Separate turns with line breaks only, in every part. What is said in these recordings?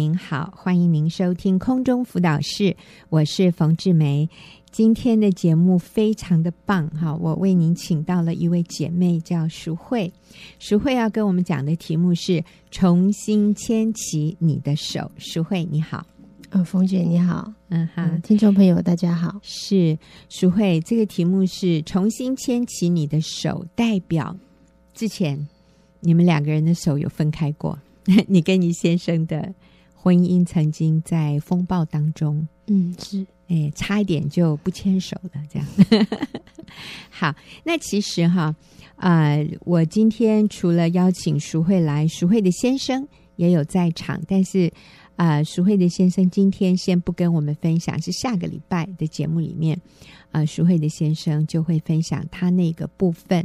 您好，欢迎您收听空中辅导室，我是冯志梅。今天的节目非常的棒哈，我为您请到了一位姐妹叫淑慧，淑慧要跟我们讲的题目是重新牵起你的手。淑慧你好，
呃，冯姐你好，
嗯哈、嗯，
听众朋友大家好，
是淑慧，这个题目是重新牵起你的手，代表之前你们两个人的手有分开过，你跟你先生的。婚姻曾经在风暴当中，
嗯，是，
哎，差一点就不牵手了，这样。好，那其实哈，啊、呃，我今天除了邀请淑慧来，淑慧的先生也有在场，但是啊、呃，淑慧的先生今天先不跟我们分享，是下个礼拜的节目里面，啊、呃，淑慧的先生就会分享他那个部分，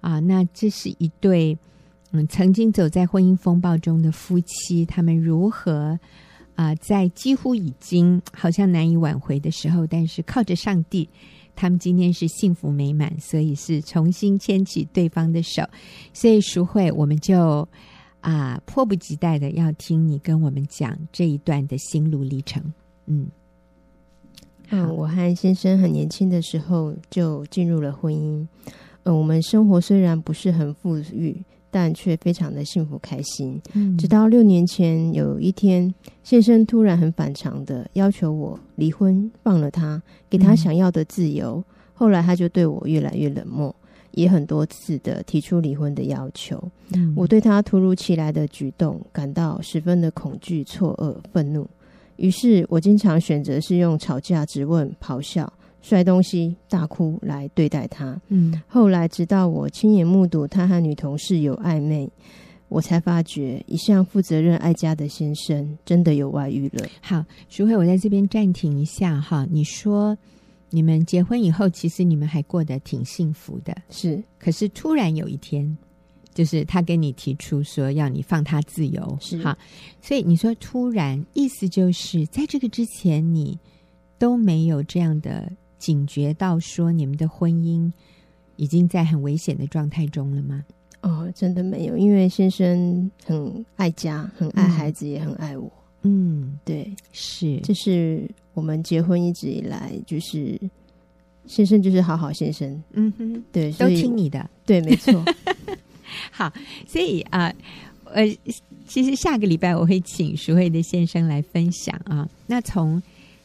啊、呃，那这是一对。嗯，曾经走在婚姻风暴中的夫妻，他们如何啊、呃，在几乎已经好像难以挽回的时候，但是靠着上帝，他们今天是幸福美满，所以是重新牵起对方的手。所以淑慧，我们就啊、呃，迫不及待的要听你跟我们讲这一段的心路历程。嗯，
嗯，我和先生很年轻的时候就进入了婚姻。嗯，我们生活虽然不是很富裕。但却非常的幸福开心。嗯，直到六年前有一天，先生突然很反常的要求我离婚，放了他，给他想要的自由。嗯，后来他就对我越来越冷漠，也很多次的提出离婚的要求。嗯，我对他突如其来的举动感到十分的恐惧、错愕、愤怒。于是我经常选择是用吵架、质问、咆哮。摔东西、大哭来对待他。嗯，后来直到我亲眼目睹他和女同事有暧昧，我才发觉一向负责任爱家的先生真的有外遇了。
好，淑慧，我在这边暂停一下哈。你说你们结婚以后，其实你们还过得挺幸福的，
是？
可是突然有一天，就是他跟你提出说要你放他自由，
是？
哈，所以你说突然，意思就是在这个之前你都没有这样的。警觉到说你们的婚姻已经在很危险的状态中了吗？
哦，真的没有，因为先生很爱家，很爱孩子，嗯、也很爱我。
嗯，
对，
是，
这是我们结婚一直以来就是先生就是好好先生。
嗯哼，
对，
都听你的，
对，没错。
好，所以啊，呃，其实下个礼拜我会请淑慧的先生来分享啊。那从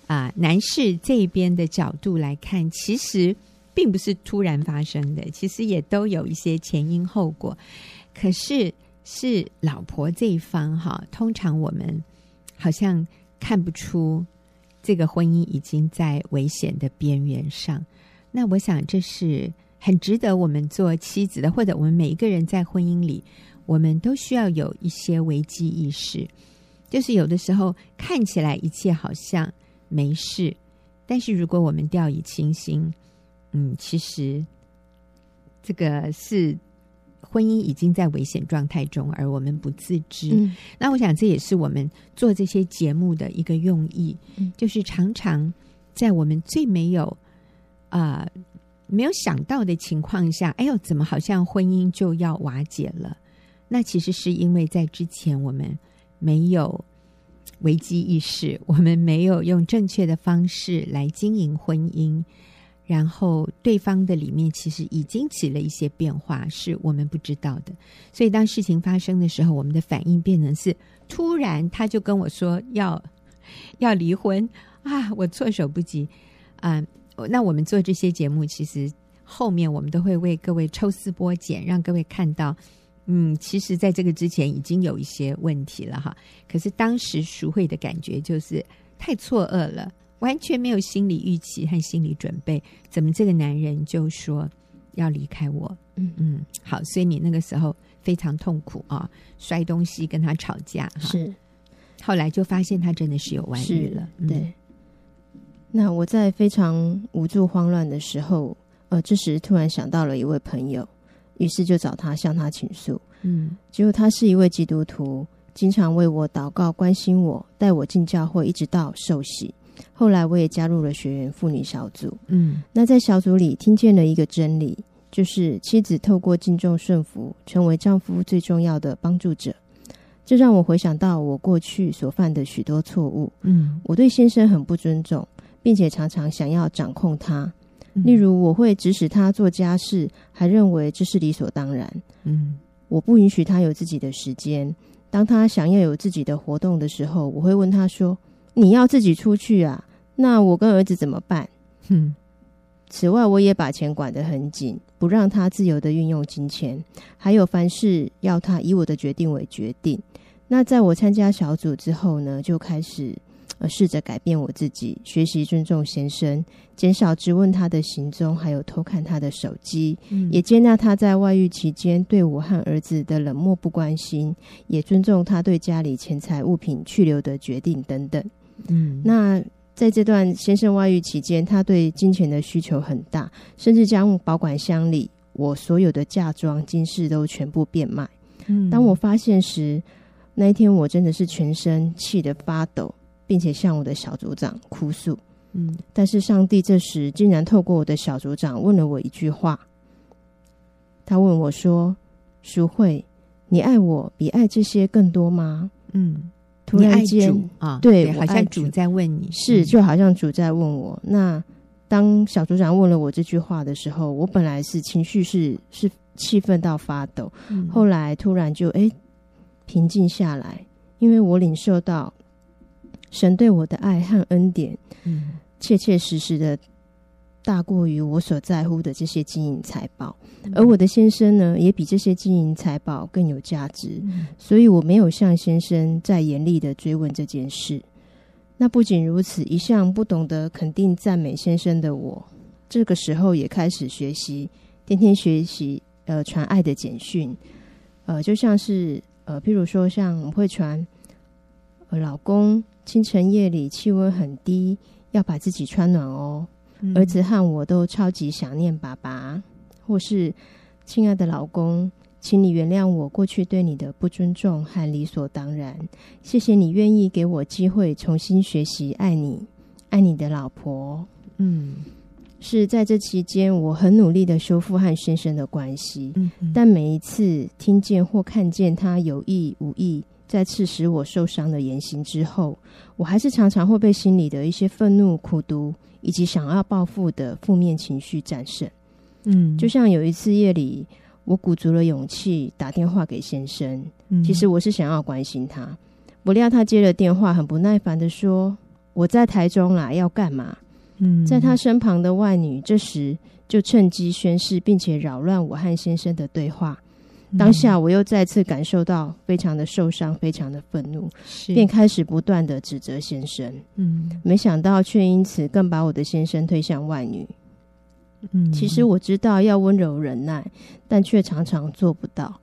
啊，男士这边的角度来看，其实并不是突然发生的，其实也都有一些前因后果。可是是老婆这一方哈，通常我们好像看不出这个婚姻已经在危险的边缘上。那我想这是很值得我们做妻子的，或者我们每一个人在婚姻里，我们都需要有一些危机意识。就是有的时候看起来一切好像。没事，但是如果我们掉以轻心，嗯，其实这个是婚姻已经在危险状态中，而我们不自知。嗯。那我想这也是我们做这些节目的一个用意，嗯，就是常常在我们最没有啊、呃、没有想到的情况下，哎呦，怎么好像婚姻就要瓦解了？那其实是因为在之前我们没有。危机意识，我们没有用正确的方式来经营婚姻，然后对方的里面其实已经起了一些变化，是我们不知道的。所以当事情发生的时候，我们的反应变成是突然他就跟我说要 要离婚啊，我措手不及啊。那我们做这些节目，其实后面我们都会为各位抽丝剥茧，让各位看到。嗯，其实，在这个之前已经有一些问题了哈。可是当时淑慧的感觉就是太错愕了，完全没有心理预期和心理准备。怎么这个男人就说要离开我？嗯嗯，好，所以你那个时候非常痛苦啊，摔东西跟他吵架哈。
是，
后来就发现他真的是有外遇了。
对、嗯。那我在非常无助慌乱的时候，呃，这时突然想到了一位朋友。于是就找他向他倾诉，嗯，结果他是一位基督徒，经常为我祷告，关心我，带我进教会，一直到受洗。后来我也加入了学员妇女小组，嗯，那在小组里听见了一个真理，就是妻子透过敬重顺服，成为丈夫最重要的帮助者。这让我回想到我过去所犯的许多错误。
嗯，
我对先生很不尊重，并且常常想要掌控他。例如，我会指使他做家事，还认为这是理所当然。
嗯，
我不允许他有自己的时间。当他想要有自己的活动的时候，我会问他说：“你要自己出去啊？那我跟儿子怎么办？”
嗯。
此外，我也把钱管得很紧，不让他自由的运用金钱。还有，凡事要他以我的决定为决定。那在我参加小组之后呢，就开始。而试着改变我自己，学习尊重先生，减少质问他的行踪，还有偷看他的手机，嗯、也接纳他在外遇期间对我和儿子的冷漠不关心，也尊重他对家里钱财物品去留的决定等等。
嗯，
那在这段先生外遇期间，他对金钱的需求很大，甚至将保管箱里我所有的嫁妆、金饰都全部变卖。
嗯，
当我发现时，那一天我真的是全身气得发抖。并且向我的小组长哭诉，
嗯，
但是上帝这时竟然透过我的小组长问了我一句话，他问我说：“淑慧，你爱我比爱这些更多吗？”
嗯，
突然间
啊，
对，
好像主在问你，
是就好像主在问我。那当小组长问了我这句话的时候，我本来是情绪是是气愤到发抖，
嗯，
后来突然就哎平静下来，因为我领受到。神对我的爱和恩典，
嗯，
切切实实的大过于我所在乎的这些金银财宝，而我的先生呢，也比这些金银财宝更有价值，所以我没有向先生再严厉的追问这件事。那不仅如此，一向不懂得肯定赞美先生的我，这个时候也开始学习，天天学习，呃，传爱的简讯，呃，就像是呃，譬如说，像我会传，呃，老公。清晨夜里气温很低，要把自己穿暖哦。嗯、儿子和我都超级想念爸爸，或是亲爱的老公，请你原谅我过去对你的不尊重和理所当然。谢谢你愿意给我机会重新学习爱你，爱你的老婆。
嗯，
是在这期间，我很努力的修复和先生的关系。
嗯，
但每一次听见或看见他有意无意。在刺使我受伤的言行之后，我还是常常会被心里的一些愤怒、苦毒以及想要报复的负面情绪战胜。
嗯，
就像有一次夜里，我鼓足了勇气打电话给先生，
嗯，
其实我是想要关心他，不料他接了电话，很不耐烦的说：“我在台中啦，要干嘛？”
嗯，
在他身旁的外女这时就趁机宣誓，并且扰乱我和先生的对话。当下我又再次感受到非常的受伤，非常的愤怒，便开始不断的指责先生。
嗯，
没想到却因此更把我的先生推向外女。
嗯，
其实我知道要温柔忍耐，但却常常做不到。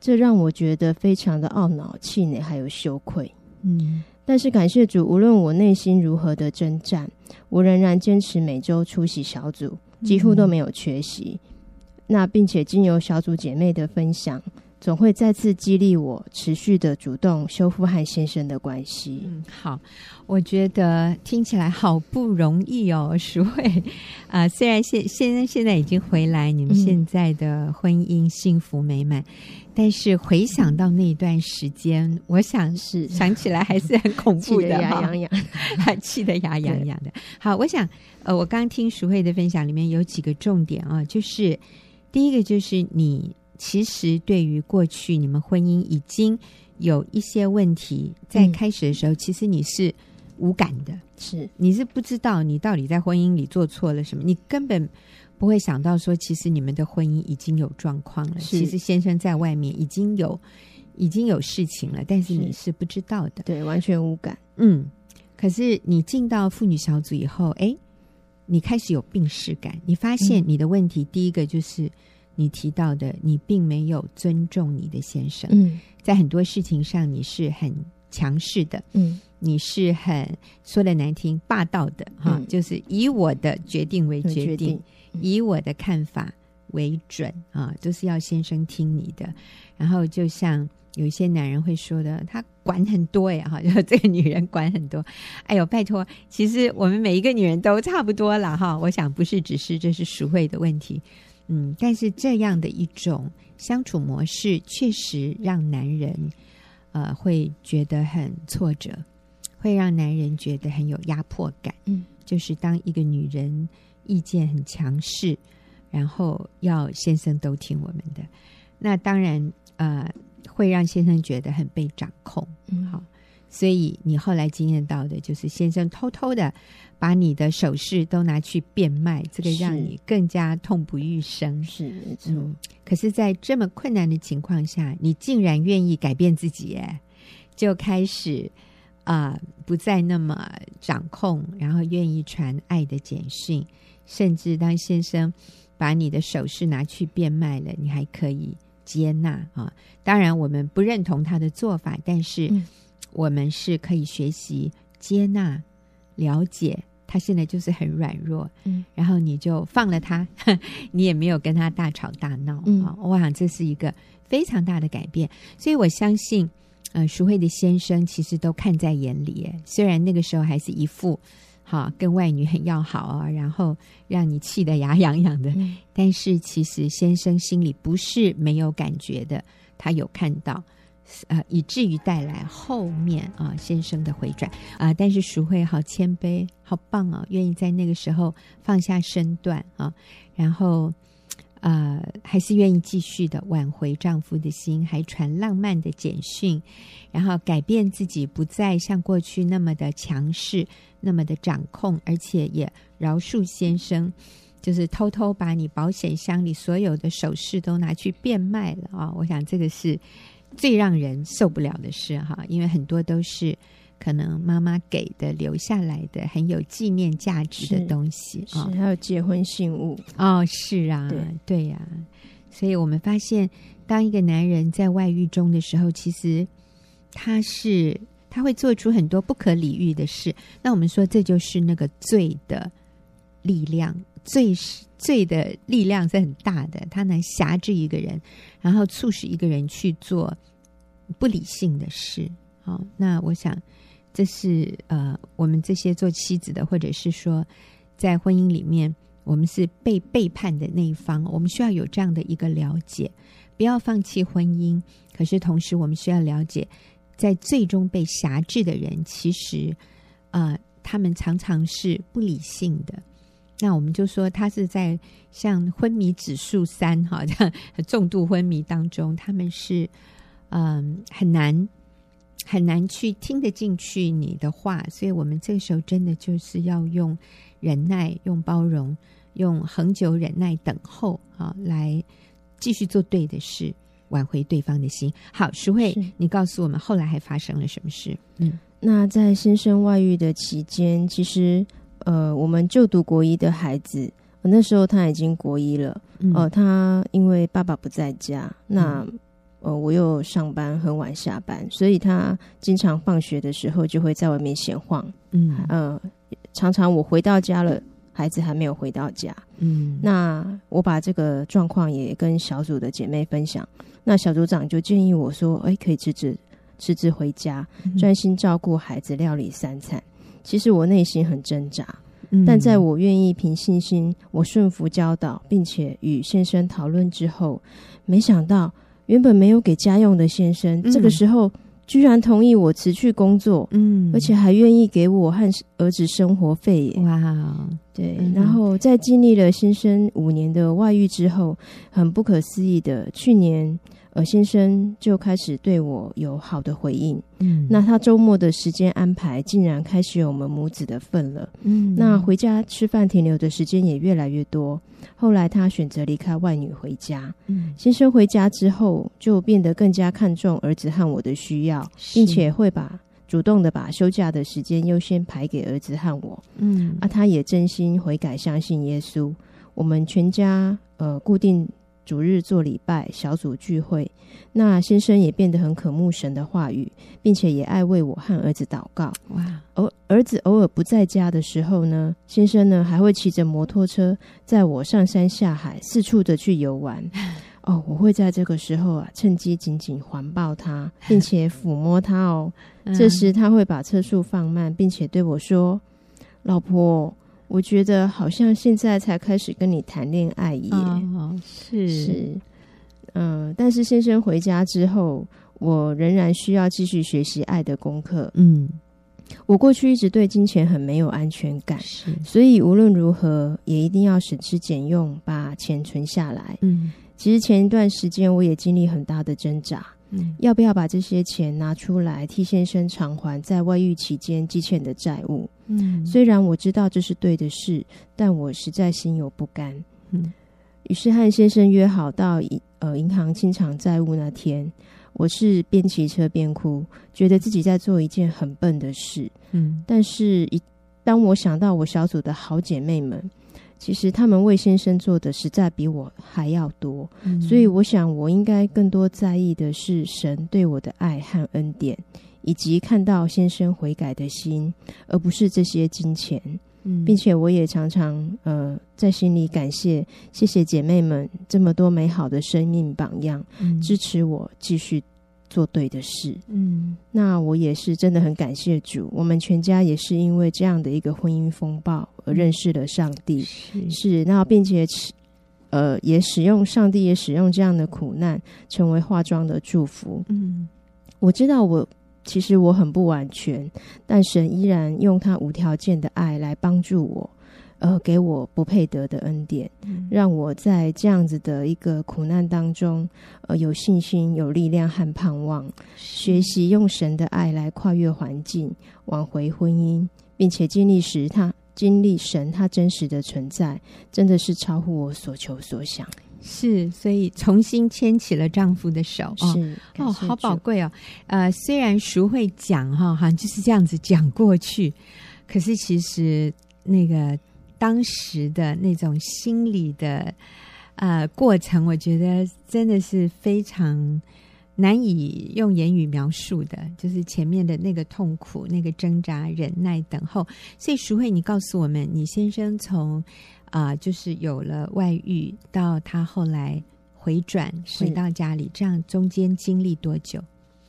这让我觉得非常的懊恼、气馁，还有羞愧。
嗯，
但是感谢主，无论我内心如何的征战，我仍然坚持每周出席小组，几乎都没有缺席。那并且经由小组姐妹的分享，总会再次激励我持续的主动修复和先生的关系。
嗯，好，我觉得听起来好不容易哦，淑慧啊、呃，虽然现先生现在已经回来，你们现在的婚姻幸福美满，嗯、但是回想到那一段时间，我想是想起来还是很恐怖的，
牙痒痒，
还 气得牙痒痒的。好，我想呃，我刚听淑慧的分享里面有几个重点啊，就是。第一个就是你其实对于过去你们婚姻已经有一些问题，在开始的时候，其实你是无感的，
是。
你是不知道你到底在婚姻里做错了什么，你根本不会想到说，其实你们的婚姻已经有状况了，其实先生在外面已经有已经有事情了，但是你是不知道的，
对，完全无感。
嗯，可是你进到妇女小组以后，哎。你开始有病识感，你发现你的问题，嗯、第一个就是你提到的，你并没有尊重你的先生。
嗯，在
很多事情上你是很强势的，
嗯，
你是很说的难听霸道的哈、嗯，就是以我的决定为决定，
决定。
以我的看法为准啊，都是要先生听你的。然后就像有一些男人会说的，他。管很多呀，哈，就 这个女人管很多。哎呦，拜托，其实我们每一个女人都差不多了，哈。我想不是只是这是淑慧的问题，嗯，但是这样的一种相处模式，确实让男人，呃会觉得很挫折，会让男人觉得很有压迫感。
嗯，
就是当一个女人意见很强势，然后要先生都听我们的，那当然呃会让先生觉得很被掌控。
嗯，
好。所以你后来经验到的就是先生偷偷的把你的首饰都拿去变卖，这个让你更加痛不欲生。
是没错。
嗯，可是，在这么困难的情况下，你竟然愿意改变自己，哎，就开始啊，呃，不再那么掌控，然后愿意传爱的简讯，甚至当先生把你的首饰拿去变卖了，你还可以接纳啊。当然，我们不认同他的做法，但是。嗯我们是可以学习接纳、了解他现在就是很软弱，
嗯，
然后你就放了他，你也没有跟他大吵大闹，
嗯，
我想这是一个非常大的改变，所以我相信，呃，淑慧的先生其实都看在眼里，虽然那个时候还是一副哈跟外女很要好啊，然后让你气得牙痒痒的，
嗯，但
是其实先生心里不是没有感觉的，他有看到。呃，以至于带来后面啊先生的回转啊，但是淑慧好谦卑，好棒啊，愿意在那个时候放下身段啊，然后呃还是愿意继续的挽回丈夫的心，还传浪漫的简讯，然后改变自己，不再像过去那么的强势，那么的掌控，而且也饶恕先生，就是偷偷把你保险箱里所有的首饰都拿去变卖了啊，我想这个是。最让人受不了的事哈，因为很多都是可能妈妈给的、留下来的很有纪念价值的东西啊，
还有结婚信物
哦，是啊，对对呀、啊，所以我们发现，当一个男人在外遇中的时候，其实他是他会做出很多不可理喻的事。那我们说，这就是那个罪的力量，罪是。罪的力量是很大的，它能挟制一个人，然后促使一个人去做不理性的事。好，那我想这是呃，我们这些做妻子的，或者是说在婚姻里面，我们是被背叛的那一方，我们需要有这样的一个了解，不要放弃婚姻。可是同时，我们需要了解，在最终被辖制的人，其实呃，他们常常是不理性的。那我们就说，他是在像昏迷指数三哈这样 重度昏迷当中，他们是嗯很难很难去听得进去你的话，所以我们这个时候真的就是要用忍耐、用包容、用恒久忍耐等候啊，来继续做对的事，挽回对方的心。好，淑慧，你告诉我们后来还发生了什么事？嗯，
那在先生外遇的期间，其实。呃，我们就读国一的孩子，那时候他已经国一了。
嗯、
呃，他因为爸爸不在家，那呃我又上班很晚下班，所以他经常放学的时候就会在外面闲晃。
嗯，
呃，常常我回到家了，孩子还没有回到家。
嗯，
那我把这个状况也跟小组的姐妹分享，那小组长就建议我说：“哎，可以辞职，辞职回家，专心照顾孩子，料理三餐。”其实我内心很挣扎，
嗯、
但在我愿意凭信心，我顺服教导，并且与先生讨论之后，没想到原本没有给家用的先生，嗯、这个时候居然同意我辞去工作，
嗯，
而且还愿意给我和儿子生活费耶。
哇，
对，
嗯、
然后在经历了先生五年的外遇之后，很不可思议的，去年。呃，先生就开始对我有好的回应。
嗯，
那他周末的时间安排竟然开始有我们母子的份了。
嗯，
那回家吃饭停留的时间也越来越多。后来他选择离开外女回家。
嗯，
先生回家之后就变得更加看重儿子和我的需要，并且会把主动的把休假的时间优先排给儿子和我。
嗯，
啊，他也真心悔改，相信耶稣。我们全家呃固定。主日做礼拜、小组聚会，那先生也变得很渴慕神的话语，并且也爱为我和儿子祷告。
哇！
而儿子偶尔不在家的时候呢，先生呢还会骑着摩托车载我上山下海，四处的去游玩。哦，我会在这个时候啊，趁机紧紧环抱他，并且抚摸他哦。这时他会把车速放慢，并且对我说：“老婆。”我觉得好像现在才开始跟你谈恋爱耶，
哦、是。
是，嗯，但是先生回家之后，我仍然需要继续学习爱的功课。
嗯，
我过去一直对金钱很没有安全感，
是，
所以无论如何也一定要省吃俭用，把钱存下来。
嗯，
其实前一段时间我也经历很大的挣扎，
嗯，
要不要把这些钱拿出来替先生偿还在外遇期间积欠的债务？
嗯，
虽然我知道这是对的事，但我实在心有不甘。
嗯，
于是和先生约好到银呃银行清偿债务那天，我是边骑车边哭，觉得自己在做一件很笨的事。
嗯，
但是一当我想到我小组的好姐妹们，其实他们为先生做的实在比我还要多，
嗯，
所以我想我应该更多在意的是神对我的爱和恩典，以及看到先生悔改的心，而不是这些金钱。
嗯，
并且我也常常呃在心里感谢，谢谢姐妹们这么多美好的生命榜样，
嗯，
支持我继续做对的事。
嗯，
那我也是真的很感谢主，我们全家也是因为这样的一个婚姻风暴而认识了上帝。
是，
是，那并且呃也使用上帝也使用这样的苦难成为化妆的祝福。
嗯，
我知道我。其实我很不完全，但神依然用他无条件的爱来帮助我，呃，给我不配得的恩典，
嗯，
让我在这样子的一个苦难当中，呃，有信心、有力量和盼望，学习用神的爱来跨越环境，挽回婚姻，并且经历时他经历神他真实的存在，真的是超乎我所求所想。
是，所以重新牵起了丈夫的手
是
哦，好宝贵哦。呃，虽然淑慧讲哈，好像就是这样子讲过去，可是其实那个当时的那种心理的呃过程，我觉得真的是非常难以用言语描述的，就是前面的那个痛苦、那个挣扎、忍耐、等候。所以淑慧，你告诉我们，你先生从。啊、呃，就是有了外遇，到他后来回转回到家里，这样中间经历多久？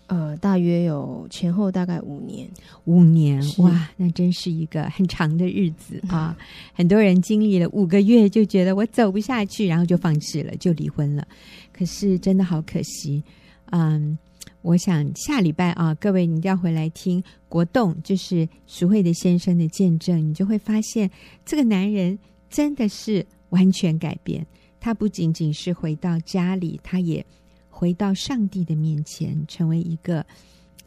呃，大约有前后大概五年。
五年哇，那真是一个很长的日子 啊！很多人经历了五个月就觉得我走不下去，然后就放弃了，就离婚了。可是真的好可惜。嗯，我想下礼拜啊，各位你一定要回来听国栋，就是徐慧的先生的见证，你就会发现这个男人。真的是完全改变。他不仅仅是回到家里，他也回到上帝的面前，成为一个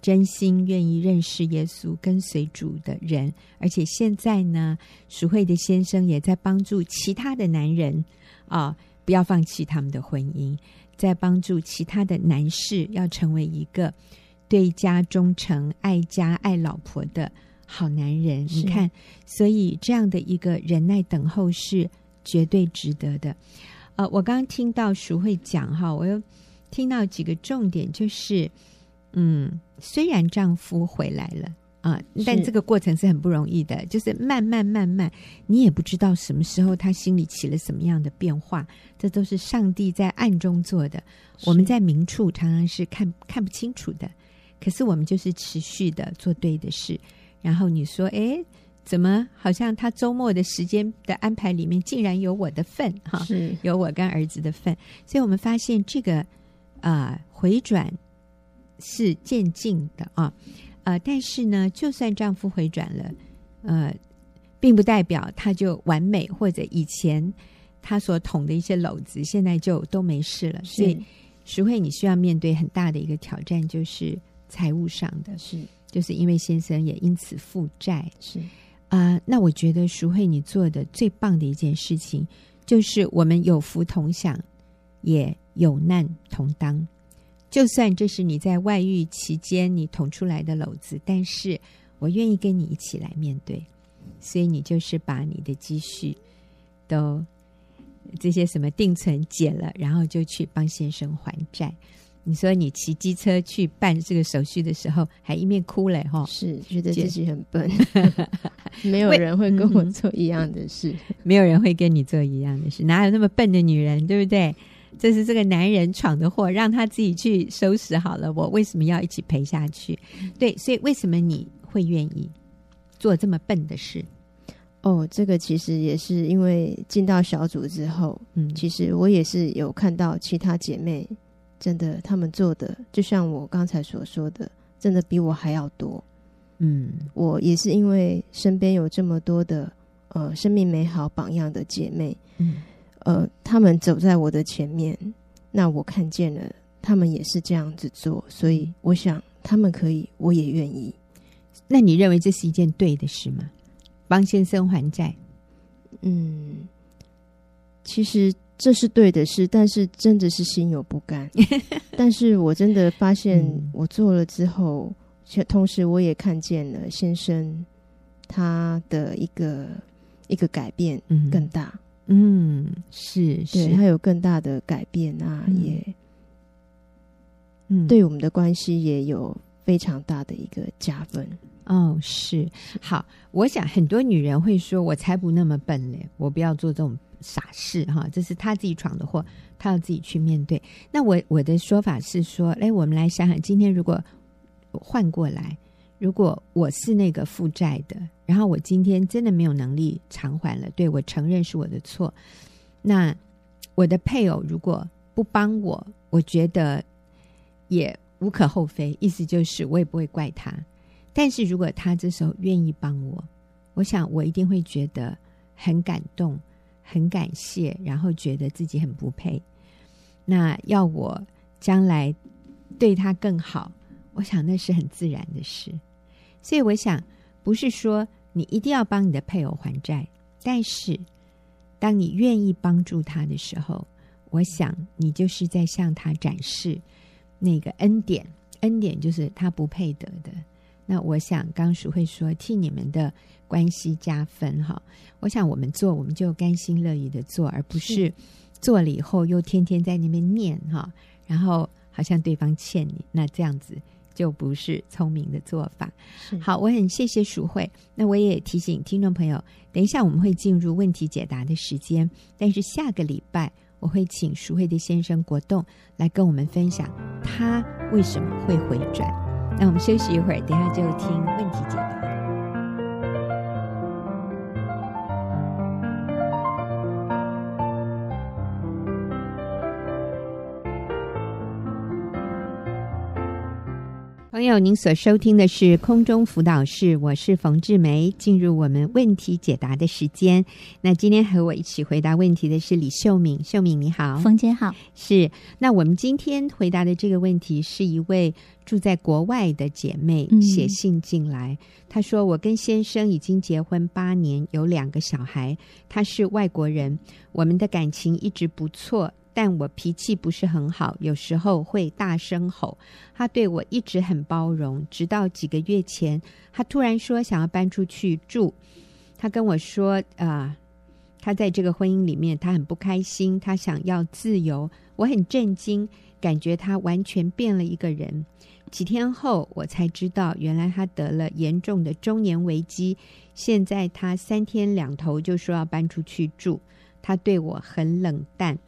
真心愿意认识耶稣、跟随主的人。而且现在呢，淑慧的先生也在帮助其他的男人啊，不要放弃他们的婚姻，在帮助其他的男士要成为一个对家忠诚、爱家爱老婆的。好男人，你看，所以这样的一个忍耐等候是绝对值得的。呃，我刚刚听到淑慧讲哈，我又听到几个重点，就是嗯，虽然丈夫回来了啊，呃，但这个过程是很不容易的，就是慢慢慢慢，你也不知道什么时候他心里起了什么样的变化，这都是上帝在暗中做的，我们在明处常常是看看不清楚的，可是我们就是持续的做对的事。然后你说，哎，怎么好像他周末的时间的安排里面竟然有我的份哈？
是
有我跟儿子的份。所以我们发现这个啊、呃、回转是渐进的啊，呃，但是呢，就算丈夫回转了，呃，并不代表他就完美，或者以前他所捅的一些篓子，现在就都没事了。所以，淑慧，你需要面对很大的一个挑战，就是财务上的。
是。
就是因为先生也因此负债，
是
啊、呃，那我觉得淑慧你做的最棒的一件事情，就是我们有福同享，也有难同当。就算这是你在外遇期间你捅出来的篓子，但是我愿意跟你一起来面对。所以你就是把你的积蓄都这些什么定存解了，然后就去帮先生还债。你说你骑机车去办这个手续的时候，还一面哭嘞哈？
是觉得自己很笨，没有人会跟我做一样的事，
没有人会跟你做一样的事，哪有那么笨的女人，对不对？这是这个男人闯的祸，让他自己去收拾好了，我为什么要一起陪下去？对，所以为什么你会愿意做这么笨的事？
哦，这个其实也是因为进到小组之后，嗯，其实我也是有看到其他姐妹。真的他们做的，就像我刚才所说的，真的比我还要多。嗯，我也是因为身边有这么多的呃生命美好榜样的姐妹，嗯，呃，他们走在我的前面，那我看见了他们也是这样子做，所以我想他们可以，我也愿意。
那你认为这是一件对的事吗？帮先生还债？
嗯，其实这是对的事，但是真的是心有不甘。但是我真的发现，我做了之后。同时，我也看见了先生他的一个一个改变更大。
嗯，嗯，是，是，
对，他有更大的改变啊，嗯、也，嗯，对我们的关系也有非常大的一个加分。
哦，是，好，我想很多女人会说：“我才不那么笨嘞，我不要做这种傻事哈。”这是他自己闯的祸，他要自己去面对。那我我的说法是说，哎，我们来想想，今天如果。换过来，如果我是那个负债的，然后我今天真的没有能力偿还了，对，我承认是我的错。那我的配偶如果不帮我，我觉得也无可厚非，意思就是我也不会怪他。但是如果他这时候愿意帮我，我想我一定会觉得很感动、很感谢，然后觉得自己很不配。那要我将来对他更好。我想那是很自然的事，所以我想不是说你一定要帮你的配偶还债，但是当你愿意帮助他的时候，我想你就是在向他展示那个恩典，恩典就是他不配得的。那我想刚淑慧说替你们的关系加分哈，我想我们做我们就甘心乐意的做，而不是做了以后又天天在那边念哈，然后好像对方欠你，那这样子。就不是聪明的做法。好，我很谢谢淑慧。那我也提醒听众朋友，等一下我们会进入问题解答的时间，但是下个礼拜我会请淑慧的先生国栋来跟我们分享他为什么会回转。那我们休息一会儿，等一下就听问题解答。朋友，您所收听的是空中辅导室，我是冯志梅。进入我们问题解答的时间。那今天和我一起回答问题的是李秀敏，秀敏你好，
冯姐好。
是，那我们今天回答的这个问题是一位住在国外的姐妹写信进来，她、嗯、说：“我跟先生已经结婚八年，有两个小孩，他是外国人，我们的感情一直不错。”但我脾气不是很好，有时候会大声吼。他对我一直很包容，直到几个月前，他突然说想要搬出去住。他跟我说：“啊、他在这个婚姻里面，他很不开心，他想要自由。”我很震惊，感觉他完全变了一个人。几天后，我才知道，原来他得了严重的中年危机。现在他三天两头就说要搬出去住。他对我很冷淡。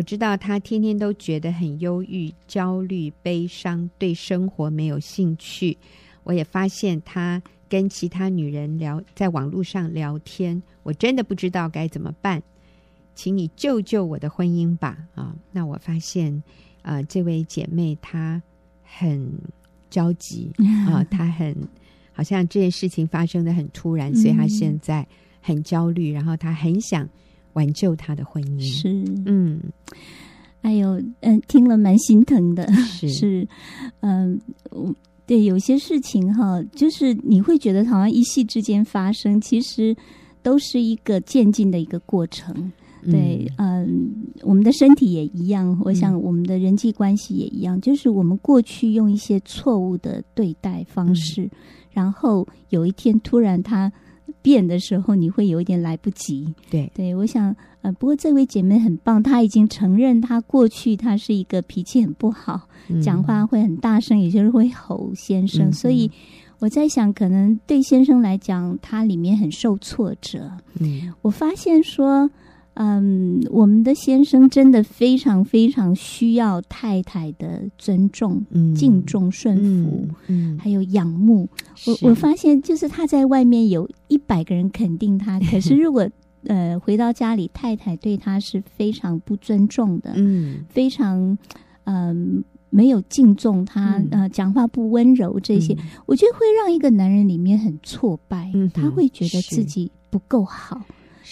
我知道他天天都觉得很忧郁、焦虑、悲伤，对生活没有兴趣。我也发现他跟其他女人聊，在网络上聊天，我真的不知道该怎么办，请你救救我的婚姻吧！啊，那我发现啊、呃，这位姐妹她很着急 啊，她很好像这件事情发生的很突然，所以她现在很焦虑，然后她很想。挽救他的婚姻
是，嗯，哎呦，嗯，听了蛮心疼的，
是，
是嗯，对，有些事情哈，就是你会觉得好像一夕之间发生，其实都是一个渐进的一个过程。对，嗯，嗯，我们的身体也一样，我想我们的人际关系也一样，嗯，就是我们过去用一些错误的对待方式，嗯，然后有一天突然他。变的时候，你会有一点来不及。
对
对，我想，呃，不过这位姐妹很棒，她已经承认她过去她是一个脾气很不好，嗯、讲话会很大声，也就是会吼先生。嗯、所以我在想，可能对先生来讲，他里面很受挫折。嗯，我发现说。嗯，我们的先生真的非常非常需要太太的尊重、嗯、敬重、顺服，嗯，嗯还有仰慕。我我发现，就是他在外面有一百个人肯定他，可是如果呃回到家里，太太对他是非常不尊重的，嗯，非常。嗯。没有敬重他，嗯、呃，讲话不温柔，这些、嗯、我觉得会让一个男人里面很挫败，嗯、他会觉得自己不够好，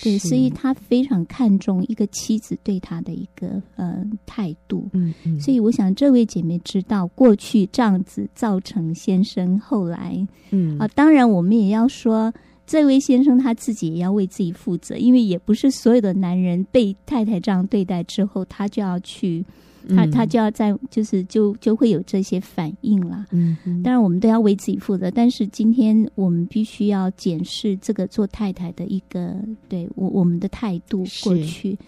对，所以他非常看重一个妻子对他的一个呃态度，嗯嗯，所以我想这位姐妹知道过去这样子造成先生后来，嗯。啊、呃，当然我们也要说这位先生他自己也要为自己负责，因为也不是所有的男人被太太这样对待之后，他就要去。他他就要在，就是就就会有这些反应了。嗯，当然我们都要为自己负责，但是今天我们必须要检视这个做太太的一个对我我们的态度过去。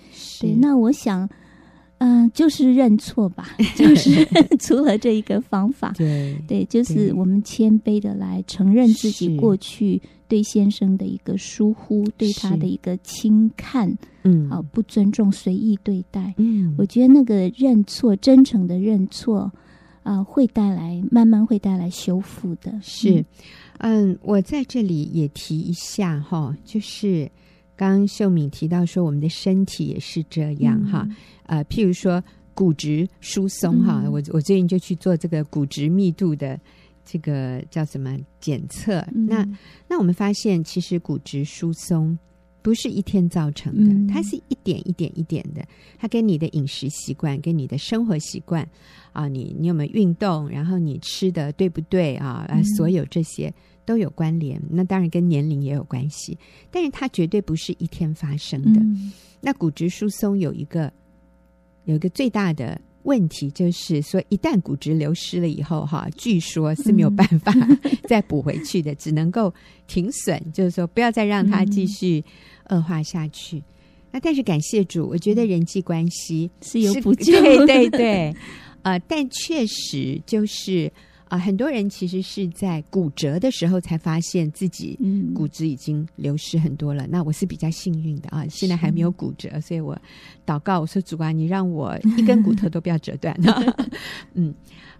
对，那我想。嗯、呃，就是认错吧，就是 除了这一个方法，对对，就是我们谦卑的来承认自己过去对先生的一个疏忽，对他的一个轻看，嗯，好不尊重，随意对待。嗯，我觉得那个认错，真诚的认错，啊、呃，会带来慢慢会带来修复的。
是，嗯，我在这里也提一下哈，就是。刚刚秀敏提到说，我们的身体也是这样、嗯、哈，呃，譬如说骨质疏松哈，嗯、我我最近就去做这个骨质密度的这个叫什么检测，嗯、那那我们发现，其实骨质疏松不是一天造成的，嗯、它是一点一点一点的，它跟你的饮食习惯、跟你的生活习惯啊，你你有没有运动，然后你吃的对不对啊，啊，所有这些。都有关联，那当然跟年龄也有关系，但是它绝对不是一天发生的。嗯、那骨质疏松有一个有一个最大的问题，就是说一旦骨质流失了以后，哈，据说是没有办法 再补回去的，嗯、只能够停损，就是说不要再让它继续恶化下去。嗯、那但是感谢主，我觉得人际关系
是有补救，
对对对，呃，但确实就是。啊，很多人其实是在骨折的时候才发现自己骨质已经流失很多了。嗯、那我是比较幸运的啊，现在还没有骨折，所以我祷告我说：“主啊，你让我一根骨头都不要折断。”嗯，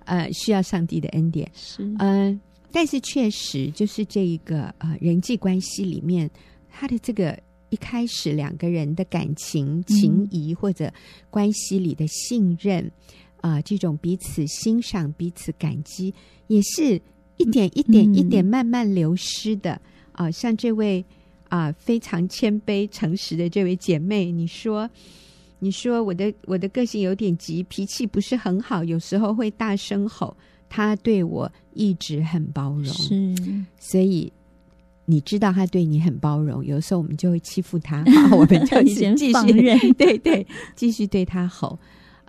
呃，需要上帝的恩典。是，嗯、呃，但是确实就是这一个呃人际关系里面，他的这个一开始两个人的感情、情谊、嗯、或者关系里的信任。啊、呃，这种彼此欣赏、彼此感激，也是一点一点一点慢慢流失的。啊、嗯呃，像这位啊、呃、非常谦卑、诚实的这位姐妹，你说，你说我的我的个性有点急，脾气不是很好，有时候会大声吼。他对我一直很包容，是，所以你知道他对你很包容，有时候我们就会欺负他，我们就先继续对对，继续对他吼。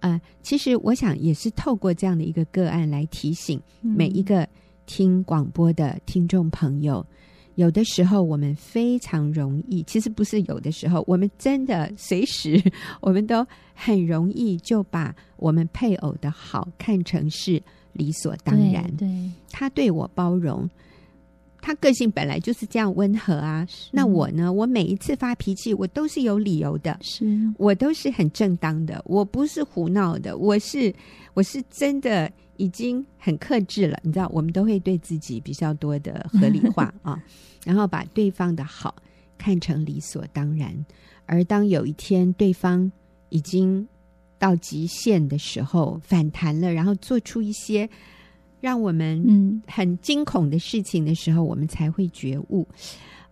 呃，其实我想也是透过这样的一个个案来提醒每一个听广播的听众朋友，嗯、有的时候我们非常容易，其实不是有的时候，我们真的随时我们都很容易就把我们配偶的好看成是理所当然。对，对他对我包容。他个性本来就是这样温和啊，那我呢？我每一次发脾气，我都是有理由的，是我都是很正当的，我不是胡闹的，我是我是真的已经很克制了。你知道，我们都会对自己比较多的合理化 啊，然后把对方的好看成理所当然。而当有一天对方已经到极限的时候，反弹了，然后做出一些。让我们很惊恐的事情的时候，嗯、我们才会觉悟。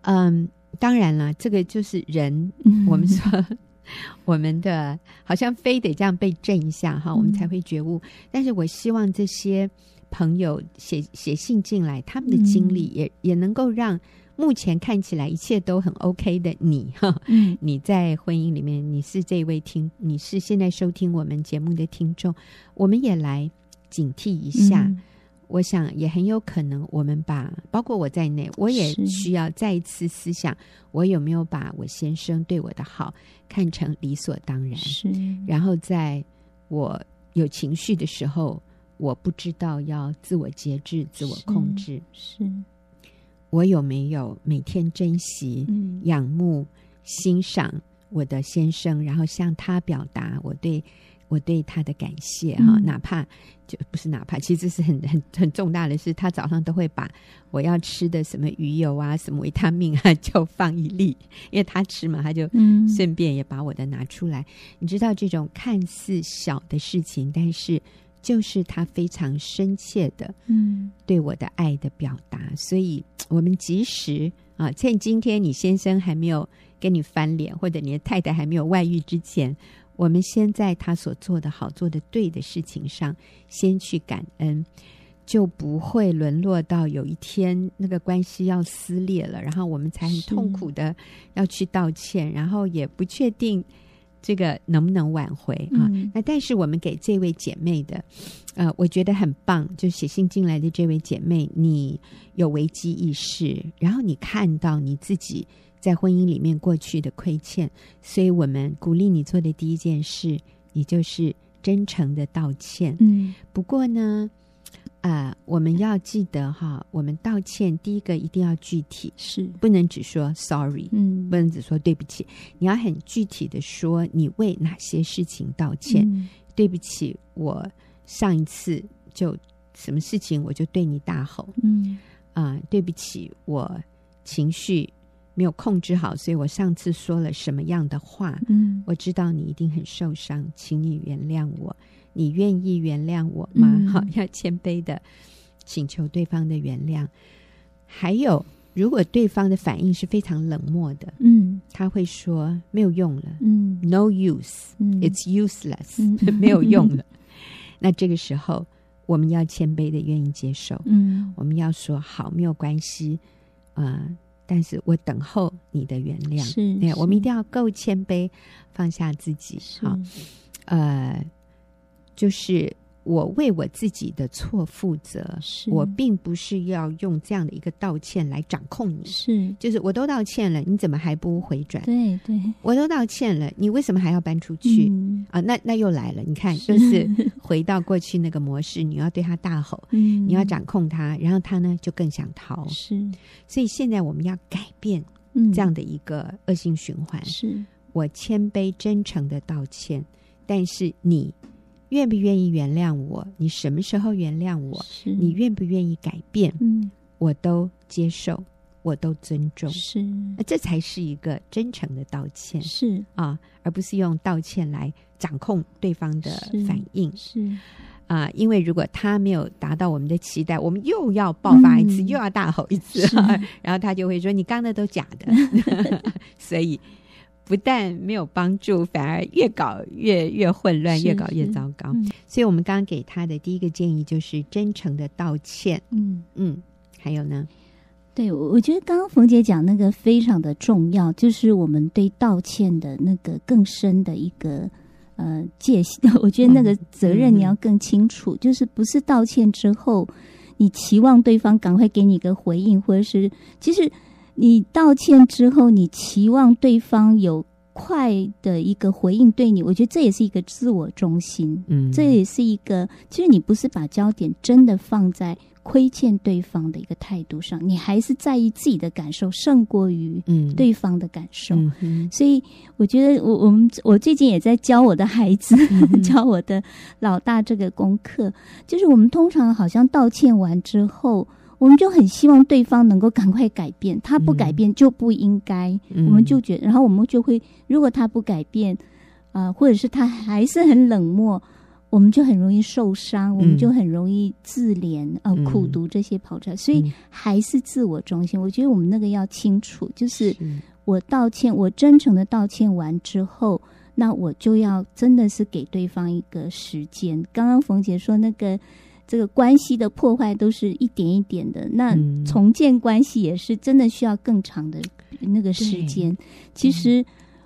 嗯，当然了，这个就是人。嗯、我们说 我们的好像非得这样被震一下哈，我们才会觉悟。嗯、但是我希望这些朋友写写信进来，他们的经历也、嗯、也能够让目前看起来一切都很 OK 的你哈，嗯、你在婚姻里面，你是这位听，你是现在收听我们节目的听众，我们也来警惕一下。嗯我想也很有可能，我们把包括我在内，我也需要再一次思想，我有没有把我先生对我的好看成理所当然？是。然后在我有情绪的时候，我不知道要自我节制、自我控制。是。是我有没有每天珍惜、嗯、仰慕、欣赏我的先生，然后向他表达我对我对他的感谢哈，
嗯、
哪怕就不是哪怕，其实是很很很重大的事。他早上都会把我要吃的什么鱼油啊、什么维他命啊，就放一粒，因为他吃嘛，他就顺便也把我的拿出来。嗯、你知道这种看似小的事情，但是就是他非常深切的嗯对我的爱的表达。嗯、所以，我们即使啊，趁今天你先生还没有。跟你翻脸，或者你的太太还没有外遇之前，我们先在他所做的好、做的对的事情上，先去感恩，就不会沦落到有一天那个关系要撕裂了，然后我们才很痛苦的要去道歉，然后也不确定这个能不能挽回啊。嗯、那但是我们给这位姐妹的，呃，我觉得很棒，就写信进来的这位姐妹，你有危机意识，然后你看到你自己。在婚姻里面过去的亏欠，所以我们鼓励你做的第一件事，你就是真诚的道歉。嗯，不过呢，啊、呃，我们要记得哈，我们道歉第一个一定要具体，是不能只说 sorry，嗯，不能只说对不起，你要很具体的说你为哪些事情道歉。嗯、对不起，我上一次就什么事情我就对你大吼，嗯啊、呃，对不起，我情绪。没有控制好，所以我上次说了什么样的话？嗯，我知道你一定很受伤，请你原谅我。你愿意原谅我吗？嗯、好，要谦卑的请求对方的原谅。还有，如果对方的反应是非常冷漠的，嗯，他会说没有用了，嗯，no use，嗯，it's useless，嗯、没有用了。那这个时候，我们要谦卑的愿意接受，嗯，我们要说好，没有关系，啊、呃。但是我等候你的原谅，是，对，我们一定要够谦卑，放下自己，是。好，呃，就是。我为我自己的错负责，是。我并不是要用这样的一个道歉来掌控你，是，就是我都道歉了，你怎么还不回转？对对，我都道歉了，你为什么还要搬出去？嗯、啊，那那又来了，你看，是。就是回到过去那个模式，你要对他大吼，嗯、你要掌控他，然后他呢就更想逃，是，所以现在我们要改变这样的一个恶性循环，是、嗯、我谦卑真诚的道歉，但是你。愿不愿意原谅我？你什么时候原谅我？你愿不愿意改变？嗯，我都接受，我都尊重。是，这才是一个真诚的道歉。是啊，而不是用道歉来掌控对方的反应。是，是啊，因为如果他没有达到我们的期待，我们又要爆发一次，嗯、又要大吼一次，是 然后他就会说：“你刚才都假的。” 所以。不但没有帮助，反而越搞越越混乱，越搞越糟糕。嗯、所以，我们刚刚给他的第一个建议就是真诚的道歉。嗯嗯，还有呢？
对，我觉得刚刚冯姐讲那个非常的重要，就是我们对道歉的那个更深的一个呃界限。我觉得那个责任你要更清楚，就是不是道歉之后，你期望对方赶快给你一个回应，或者是其实。你道歉之后，你期望对方有快的一个回应对你，我觉得这也是一个自我中心，嗯，这也是一个，其实你不是把焦点真的放在亏欠对方的一个态度上，你还是在意自己的感受胜过于对方的感受，所以我觉得我我们我最近也在教我的孩子，嗯、教我的老大这个功课，就是我们通常好像道歉完之后。我们就很希望对方能够赶快改变，他不改变就不应该，嗯、我们就觉得，然后我们就会，如果他不改变，啊、呃，或者是他还是很冷漠，我们就很容易受伤，嗯、我们就很容易自怜，呃，苦读这些跑出来，嗯、所以还是自我中心。我觉得我们那个要清楚，就是我道歉，我真诚的道歉完之后，那我就要真的是给对方一个时间。刚刚冯姐说那个。这个关系的破坏都是一点一点的，那重建关系也是真的需要更长的那个时间。其实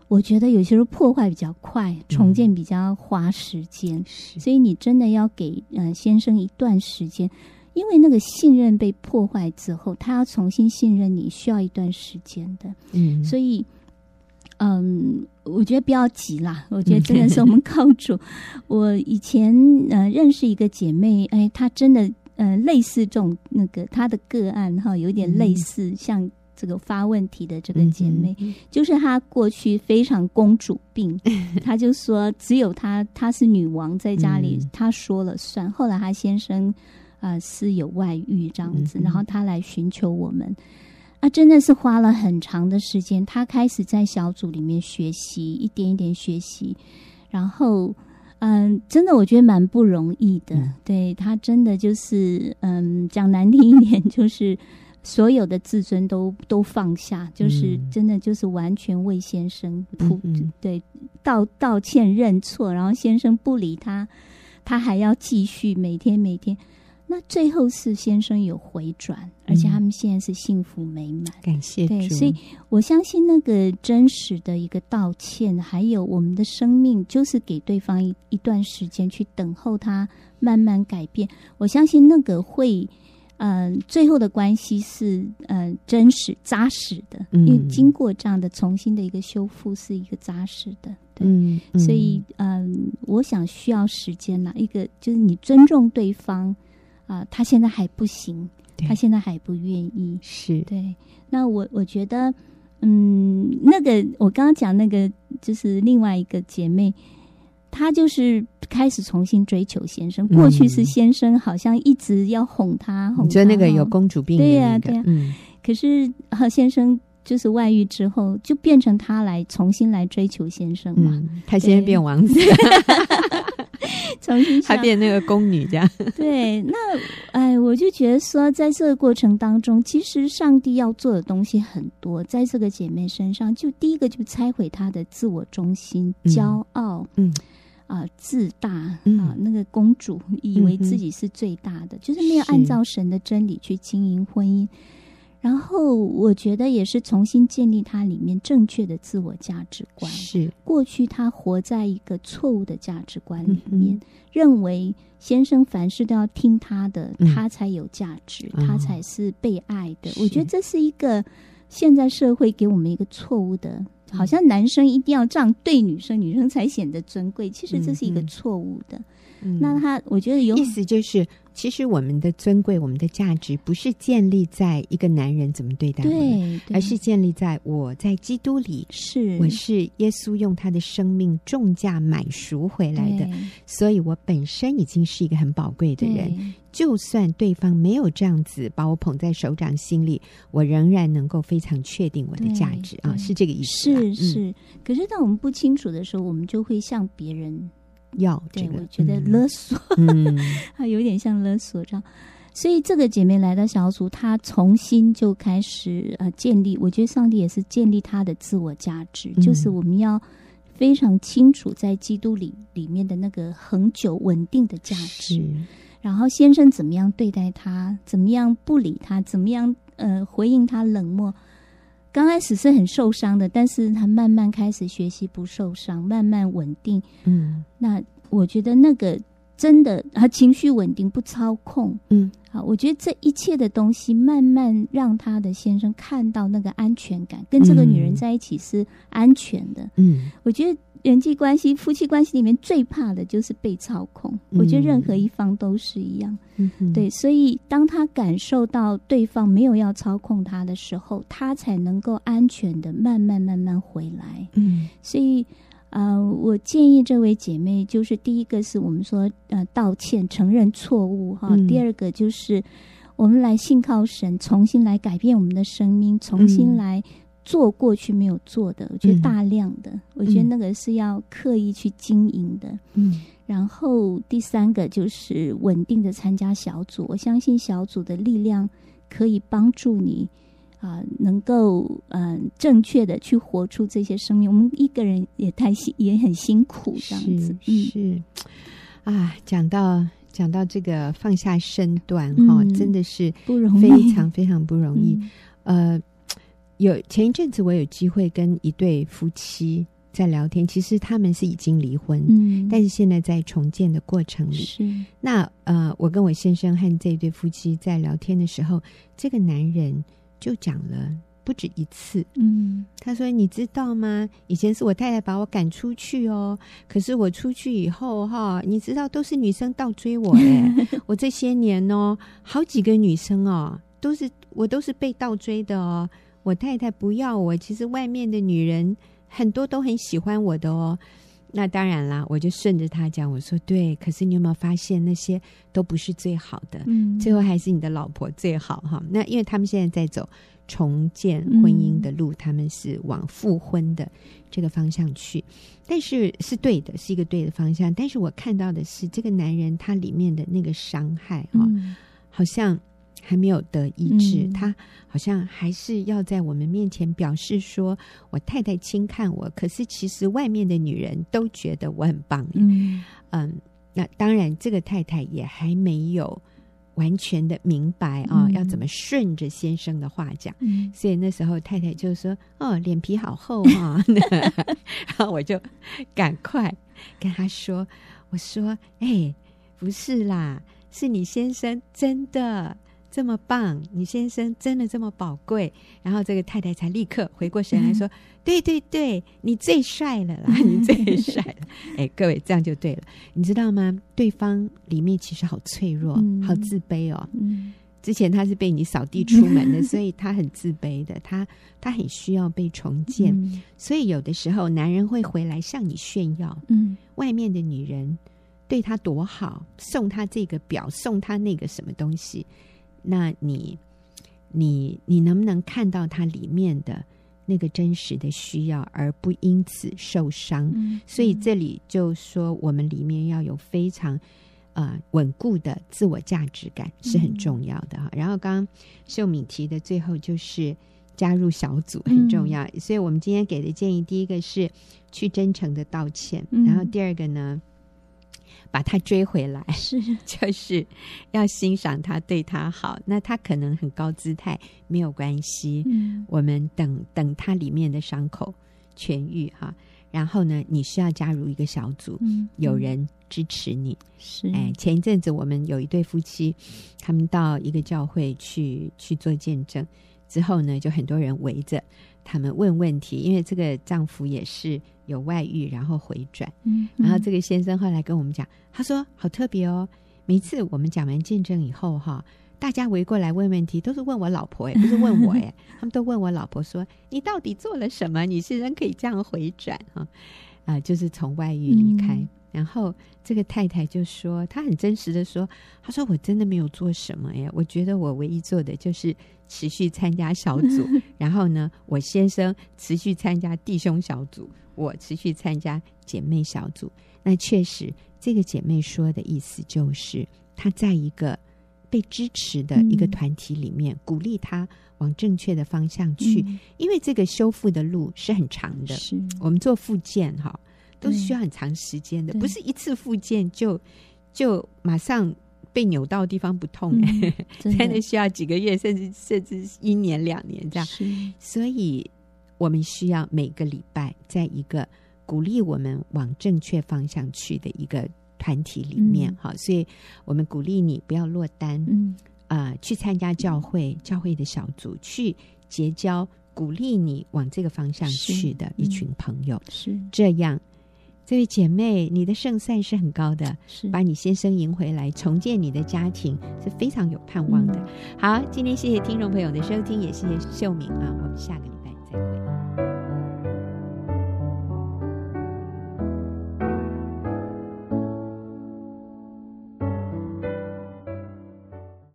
我觉得有些时候破坏比较快，嗯、重建比较花时间，所以你真的要给呃先生一段时间，因为那个信任被破坏之后，他要重新信任你需要一段时间的。嗯，所以。嗯，我觉得不要急啦。我觉得真的是我们靠主。我以前呃认识一个姐妹，哎，她真的呃类似这种那个她的个案哈，有点类似像这这个发问题的这个姐妹，嗯、就是她过去非常公主病，她就说只有她她是女王，在家里她说了算。后来她先生啊、呃、是有外遇这样子，然后她来寻求我们，啊，真的是花了很长的时间。他开始在小组里面学习，一点一点学习，然后。嗯，真的，我觉得蛮不容易的。嗯、对他，真的就是，嗯，讲难听一点，就是所有的自尊都都放下，就是真的就是完全为先生铺，嗯、对道道歉认错，然后先生不理他，他还要继续每天每天。那最后是先生有回转，而且他们现在是幸福美满，嗯、
感谢主。
对，所以我相信那个真实的一个道歉，还有我们的生命，就是给对方一一段时间去等候他慢慢改变。我相信那个会，嗯、呃，最后的关系是嗯、呃、真实扎实的，因为经过这样的重新的一个修复，是一个扎实的。对，嗯嗯、所以嗯、呃，我想需要时间啦。一个就是你尊重对方。啊、呃，他现在还不行，他现在还不愿意，
是
对。那我我觉得，嗯，那个我刚刚讲那个，就是另外一个姐妹，她就是开始重新追求先生。过去是先生好像一直要哄她，嗯、哄她。你
觉得那个有公主病、那个？
对呀、啊，对呀、啊。嗯。可是和先生就是外遇之后，就变成她来重新来追求先生嘛。
她、嗯、现在变王子。
重新
还变那个宫女这样，
对，那哎，我就觉得说，在这个过程当中，其实上帝要做的东西很多，在这个姐妹身上，就第一个就拆毁她的自我中心、骄傲，嗯。啊、呃，自大啊、嗯。呃，那个公主以为自己是最大的，嗯、就是没有按照神的真理去经营婚姻。然后我觉得也是重新建立他里面正确的自我价值观。
是
过去他活在一个错误的价值观里面，嗯、认为先生凡事都要听他的，嗯、他才有价值，哦、他才是被爱的。是我觉得这是一个现在社会给我们一个错误的，嗯、好像男生一定要这样对女生，女生才显得尊贵。其实这是一个错误的。嗯、那他我觉得有
意思就是。其实我们的尊贵，我们的价值，不是建立在一个男人怎么对待我们，而是建立在我在基督里，是。我是耶稣用他的生命重价买赎回来的，所以我本身已经是一个很宝贵的人。就算对方没有这样子把我捧在手掌心里，我仍然能够非常确定我的价值。啊，是这个意思。
是是，嗯、可是当我们不清楚的时候，我们就会向别人。
要这个，
对，我觉得勒索，有点像勒索这样。所以这个姐妹来到小组，她重新就开始呃建立。我觉得上帝也是建立她的自我价值，嗯、就是我们要非常清楚在基督里里面的那个恒久稳定的价值。然后先生怎么样对待她，怎么样不理她，怎么样呃回应她冷漠。刚开始是很受伤的，但是他慢慢开始学习不受伤，慢慢稳定。嗯，那我觉得那个真的，他情绪稳定，不操控。嗯，好，我觉得这一切的东西，慢慢让他的先生看到那个安全感，跟这个女人在一起是安全的。嗯，我觉得。人际关系、夫妻关系里面最怕的就是被操控。嗯、我觉得任何一方都是一样，嗯、对。所以当他感受到对方没有要操控他的时候，他才能够安全的慢慢慢慢回来。嗯，所以呃，我建议这位姐妹，就是第一个是我们说呃道歉、承认错误哈。嗯、第二个就是我们来信靠神，重新来改变我们的生命，重新来。嗯做过去没有做的，我觉得大量的，嗯、我觉得那个是要刻意去经营的。嗯，然后第三个就是稳定的参加小组，我相信小组的力量可以帮助你啊、呃，能够嗯、呃、正确的去活出这些生命。我们一个人也太辛也很辛苦，这样子是，是。
啊，讲到讲到这个放下身段哈，嗯、真的是不容易，非常非常不容易，嗯、呃。有前一阵子，我有机会跟一对夫妻在聊天。其实他们是已经离婚，嗯，但是现在在重建的过程里。是那呃，我跟我先生和这一对夫妻在聊天的时候，这个男人就讲了不止一次，嗯，他说：“你知道吗？以前是我太太把我赶出去哦，可是我出去以后哈，你知道都是女生倒追我耶。我这些年哦，好几个女生哦，都是我都是被倒追的哦。”我太太不要我，其实外面的女人很多都很喜欢我的哦。那当然啦，我就顺着他讲，我说对。可是你有没有发现，那些都不是最好的，嗯，最后还是你的老婆最好哈。那因为他们现在在走重建婚姻的路，嗯、他们是往复婚的这个方向去，但是是对的，是一个对的方向。但是我看到的是，这个男人他里面的那个伤害哈，嗯、好像。还没有得医治，嗯、他好像还是要在我们面前表示说，我太太轻看我，可是其实外面的女人都觉得我很棒。嗯，嗯，那当然，这个太太也还没有完全的明白啊，嗯、要怎么顺着先生的话讲。嗯、所以那时候太太就说：“哦，脸皮好厚啊！” 然后我就赶快跟他说：“我说，哎，不是啦，是你先生真的。”这么棒，你先生真的这么宝贵，然后这个太太才立刻回过神来说：“嗯、对对对，你最帅了啦，你最帅了。”哎，各位这样就对了，你知道吗？对方里面其实好脆弱，嗯、好自卑哦。嗯、之前他是被你扫地出门的，所以他很自卑的，他他很需要被重建。嗯、所以有的时候男人会回来向你炫耀，嗯，外面的女人对他多好，送他这个表，送他那个什么东西。那你，你，你能不能看到它里面的那个真实的需要，而不因此受伤？嗯、所以这里就说，我们里面要有非常呃稳固的自我价值感是很重要的哈。嗯、然后刚刚秀敏提的最后就是加入小组很重要，嗯、所以我们今天给的建议，第一个是去真诚的道歉，嗯、然后第二个呢，把他追回来，是 就是要欣赏他，对他好。那他可能很高姿态，没有关系。嗯，我们等等他里面的伤口痊愈哈。然后呢，你需要加入一个小组，嗯，有人支持你。是，哎，前一阵子我们有一对夫妻，他们到一个教会去去做见证，之后呢，就很多人围着。他们问问题，因为这个丈夫也是有外遇，然后回转。嗯，嗯，然后这个先生后来跟我们讲，他说好特别哦。每次我们讲完见证以后，哈，大家围过来问问题，都是问我老婆，哎，不是问我，哎，他们都问我老婆说，你到底做了什么？你是人可以这样回转，哈，啊，就是从外遇离开。嗯然后这个太太就说，她很真实的说，她说我真的没有做什么耶，我觉得我唯一做的就是持续参加小组，然后呢，我先生持续参加弟兄小组，我持续参加姐妹小组。那确实，这个姐妹说的意思就是，她在一个被支持的一个团体里面，嗯、鼓励她往正确的方向去，嗯、因为这个修复的路是很长的。是我们做复健哈。都是需要很长时间的，对。不是一次复健就就马上被扭到的地方不痛，欸，真的。需要几个月，甚至甚至一年两年这样。所以我们需要每个礼拜在一个鼓励我们往正确方向去的一个团体里面，好，嗯，所以我们鼓励你不要落单，嗯。啊，呃，去参加教会教会的小组，去结交鼓励你往这个方向去的一群朋友，是。这样。这位姐妹，你的胜算是很高的，是把你先生迎回来，重建你的家庭是非常有盼望的。嗯、好，今天谢谢听众朋友的收听，也谢谢秀敏啊，我们下个礼拜再会。